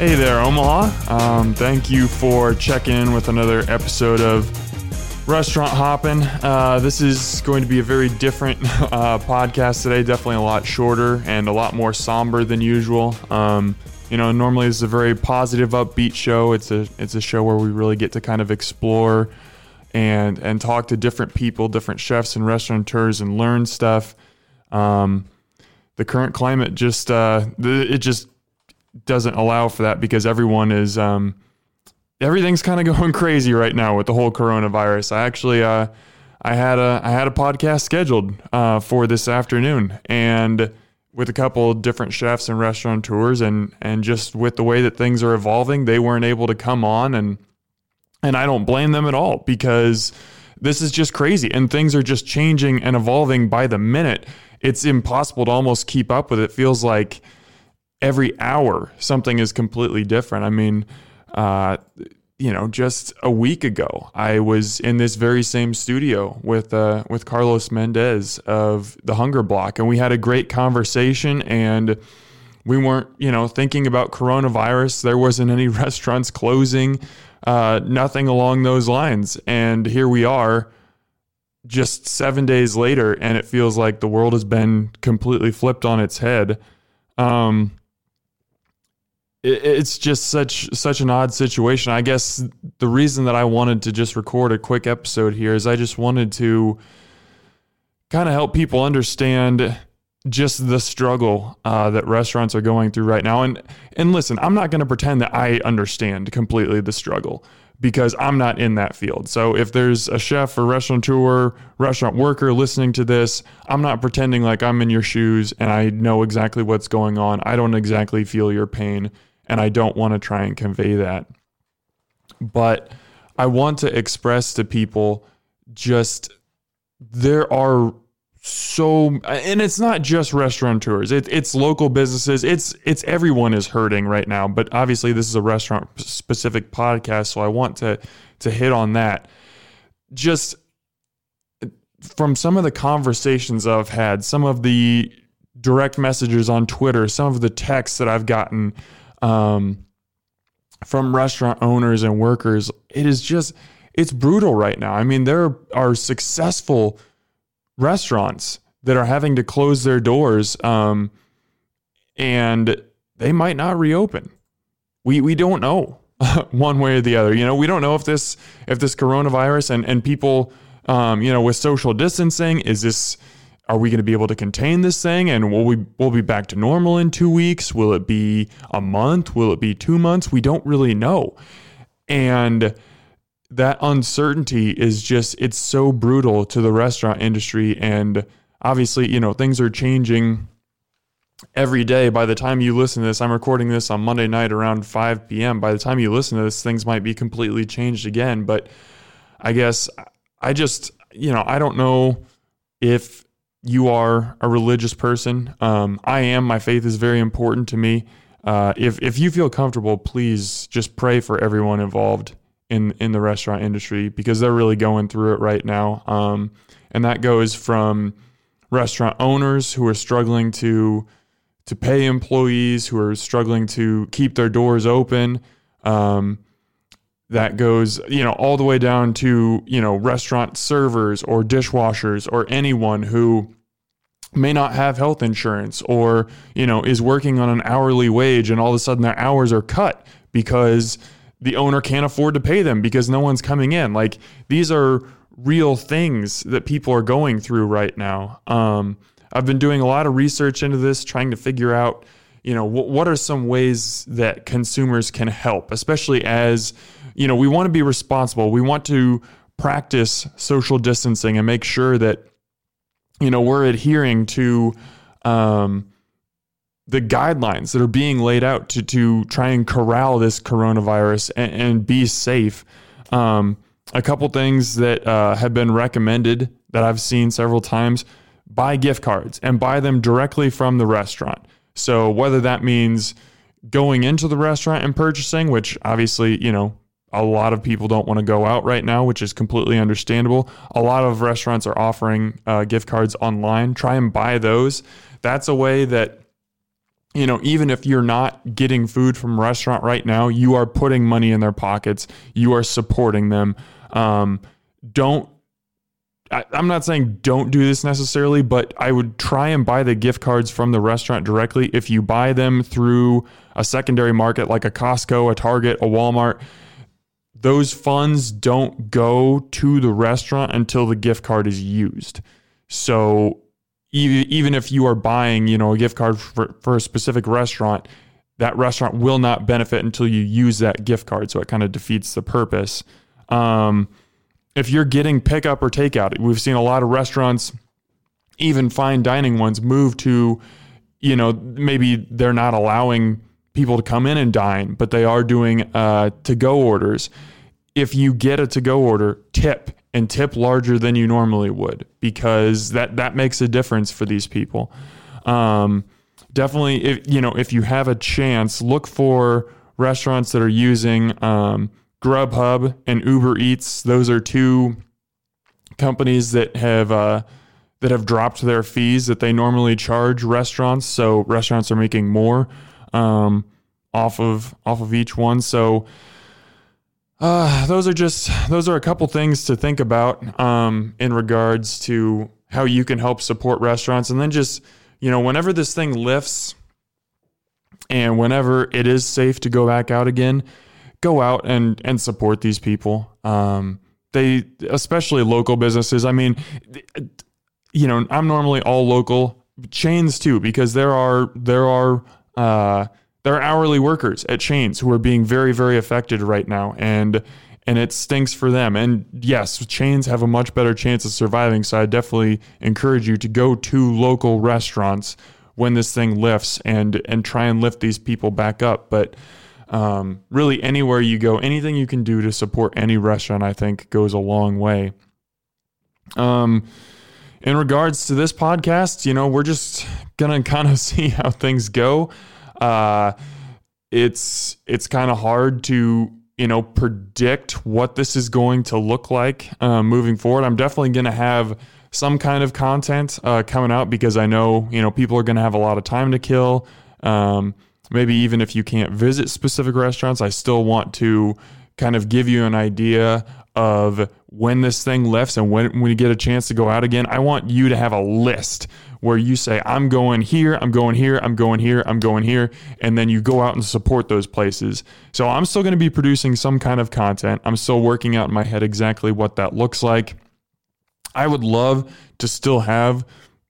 Hey there, Omaha. Um, thank you for checking in with another episode of Restaurant Hoppin'. Uh, this is going to be a very different uh, podcast today, definitely a lot shorter and a lot more somber than usual. Um, you know, normally is a very positive, upbeat show. It's a it's a show where we really get to kind of explore and and talk to different people, different chefs and restaurateurs, and learn stuff. Um, the current climate just uh, it just doesn't allow for that because everyone is um, everything's kind of going crazy right now with the whole coronavirus. I actually uh, I had a I had a podcast scheduled uh, for this afternoon and with a couple different chefs and restaurateurs and and just with the way that things are evolving, they weren't able to come on and and I don't blame them at all because this is just crazy and things are just changing and evolving by the minute. It's impossible to almost keep up with it. Feels like every hour something is completely different. I mean, uh, you know, just a week ago, I was in this very same studio with uh, with Carlos Mendez of the Hunger Block, and we had a great conversation. And we weren't, you know, thinking about coronavirus. There wasn't any restaurants closing, uh, nothing along those lines. And here we are, just seven days later, and it feels like the world has been completely flipped on its head. Um, it's just such such an odd situation. I guess the reason that I wanted to just record a quick episode here is I just wanted to kind of help people understand just the struggle uh, that restaurants are going through right now. And and listen, I'm not going to pretend that I understand completely the struggle because I'm not in that field. So if there's a chef or restaurateur, restaurant worker listening to this, I'm not pretending like I'm in your shoes and I know exactly what's going on. I don't exactly feel your pain and I don't want to try and convey that. But I want to express to people just there are so and it's not just restaurateurs it, it's local businesses it's it's everyone is hurting right now but obviously this is a restaurant specific podcast so i want to to hit on that just from some of the conversations i've had some of the direct messages on twitter some of the texts that i've gotten um, from restaurant owners and workers, it is just it's brutal right now. I mean, there are successful restaurants that are having to close their doors, um, and they might not reopen. We we don't know one way or the other. You know, we don't know if this if this coronavirus and and people, um, you know, with social distancing, is this are we going to be able to contain this thing and will we will be back to normal in 2 weeks? Will it be a month? Will it be 2 months? We don't really know. And that uncertainty is just it's so brutal to the restaurant industry and obviously you know things are changing every day. By the time you listen to this i'm recording this on monday night around 5 p.m by the time you listen to this things might be completely changed again. But i guess i just you know i don't know if you are a religious person. Um, I am. My faith is very important to me. Uh, if if you feel comfortable, please just pray for everyone involved in in the restaurant industry because they're really going through it right now. Um, and that goes from restaurant owners who are struggling to to pay employees who are struggling to keep their doors open. Um, that goes, you know, all the way down to, you know, restaurant servers or dishwashers or anyone who may not have health insurance or, you know, is working on an hourly wage and all of a sudden their hours are cut because the owner can't afford to pay them because no one's coming in. Like these are real things that people are going through right now. Um, I've been doing a lot of research into this, trying to figure out, you know, what, what are some ways that consumers can help, especially as you know, we want to be responsible. We want to practice social distancing and make sure that, you know, we're adhering to um, the guidelines that are being laid out to, to try and corral this coronavirus and, and be safe. Um, a couple things that uh, have been recommended that I've seen several times buy gift cards and buy them directly from the restaurant. So, whether that means going into the restaurant and purchasing, which obviously, you know, a lot of people don't want to go out right now, which is completely understandable. A lot of restaurants are offering uh, gift cards online. Try and buy those. That's a way that you know, even if you're not getting food from a restaurant right now, you are putting money in their pockets. You are supporting them. Um, don't I, am not saying don't do this necessarily, but I would try and buy the gift cards from the restaurant directly. If you buy them through a secondary market like a Costco, a Target, a Walmart, those funds don't go to the restaurant until the gift card is used. So even if you are buying, you know, a gift card for, for a specific restaurant, that restaurant will not benefit until you use that gift card. So it kind of defeats the purpose. Um, if you're getting pickup or takeout, we've seen a lot of restaurants, even fine dining ones, move to, you know, maybe they're not allowing people to come in and dine, but they are doing uh, to go orders. If you get a to go order, tip and tip larger than you normally would because that that makes a difference for these people. Um, definitely, if you know if you have a chance, look for restaurants that are using um, Grubhub and Uber Eats. Those are two companies that have uh, that have dropped their fees that they normally charge restaurants. So restaurants are making more um, off of off of each one. So uh, those are just those are a couple things to think about um, in regards to how you can help support restaurants, and then just you know whenever this thing lifts, and whenever it is safe to go back out again, go out and and support these people. Um, they especially local businesses. I mean, you know, I'm normally all local chains too because there are there are uh, there are hourly workers at chains who are being very very affected right now and and it stinks for them. And yes chains have a much better chance of surviving so i definitely encourage you to go to local restaurants when this thing lifts and and try and lift these people back up. But um, really anywhere you go anything you can do to support any restaurant i think goes a long way. Um, in regards to this podcast you know we're just gonna kind of see how things go uh, it's it's kind of hard to you know predict what this is going to look like uh, moving forward. I'm definitely to have some kind of content uh, coming out because I know you know people are to have a lot of time to kill. Um, maybe even if you can't visit specific restaurants, I still want to kind of give you an idea of when this thing lifts and when, you get a chance to go out again. I want you to have a list where you say, I'm going here, I'm going here, I'm going here, I'm going here, and then you go out and support those places. So I'm still going to be producing some kind of content. I'm still working out in my head exactly what that looks like. I would love to still have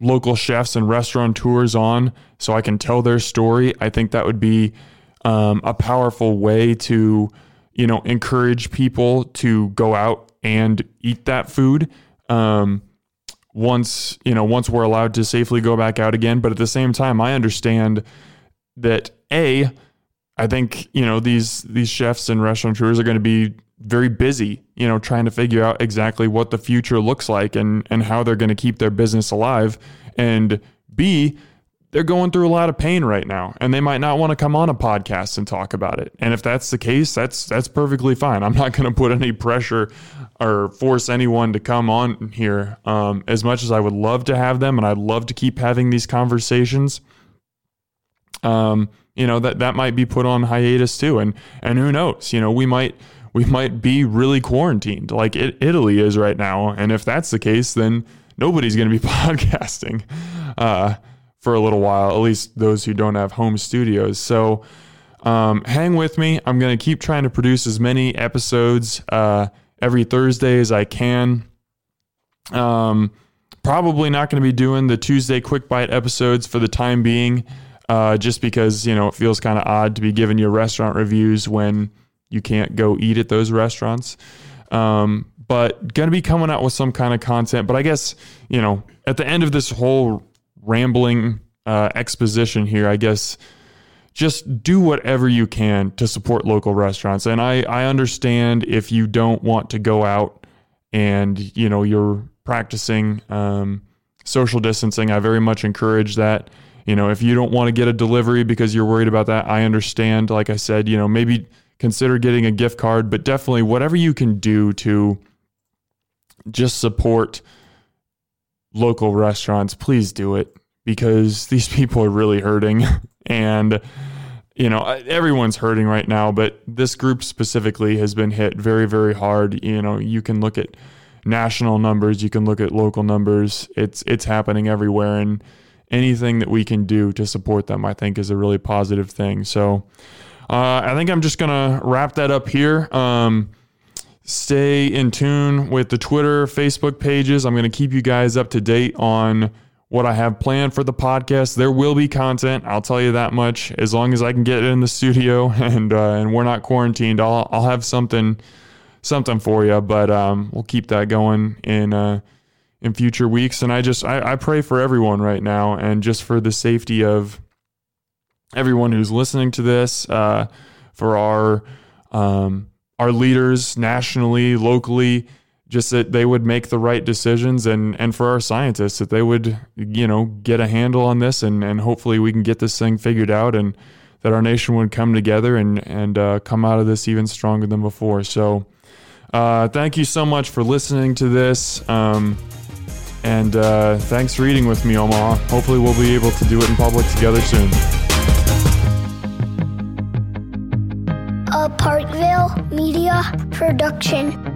local chefs and restaurateurs on so I can tell their story. I think that would be um, a powerful way to, you know, encourage people to go out and eat that food. Um, once you know once we're allowed to safely go back out again but at the same time i understand that a i think you know these these chefs and restaurateurs are going to be very busy you know trying to figure out exactly what the future looks like and and how they're going to keep their business alive and b they're going through a lot of pain right now and they might not want to come on a podcast and talk about it. And if that's the case, that's that's perfectly fine. I'm not going to put any pressure or force anyone to come on here. Um, as much as I would love to have them and I'd love to keep having these conversations, um, you know, that that might be put on hiatus too. And and who knows, you know, we might we might be really quarantined like it, Italy is right now. And if that's the case, then nobody's going to be podcasting. Uh, for a little while, at least those who don't have home studios. So um, hang with me. I'm going to keep trying to produce as many episodes uh, every Thursday as I can. Um, probably not going to be doing the Tuesday quick bite episodes for the time being, uh, just because you know it feels kind of odd to be giving you restaurant reviews when you can't go eat at those restaurants. Um, but going to be coming out with some kind of content. But I guess you know at the end of this whole rambling uh, exposition here, I guess just do whatever you can to support local restaurants. And I, I understand if you don't want to go out and, you know, you're practicing um, social distancing. I very much encourage that. You know, if you don't want to get a delivery because you're worried about that, I understand. Like I said, you know, maybe consider getting a gift card, but definitely whatever you can do to just support local restaurants, please do it because these people are really hurting And, you know, everyone's hurting right now, but this group specifically has been hit very, very hard. You know, you can look at national numbers, you can look at local numbers. It's it's happening everywhere and anything that we can do to support them, I think is a really positive thing. So, uh, I think I'm just to wrap that up here. Um, stay in tune with the Twitter, Facebook pages. I'm going to keep you guys up to date on what I have planned for the podcast. There will be content. I'll tell you that much. As long as I can get in the studio and uh, and we're not quarantined, I'll I'll have something something for you. But um, we'll keep that going in uh, in future weeks. And I just I, I pray for everyone right now, and just for the safety of everyone who's listening to this, uh, for our um, our leaders nationally, locally just that they would make the right decisions and and for our scientists that they would you know get a handle on this and and hopefully we can get this thing figured out and that our nation would come together and and uh, come out of this even stronger than before. So uh, thank you so much for listening to this um, and uh, thanks for reading with me omaha. Hopefully we'll be able to do it in public together soon. A parkville production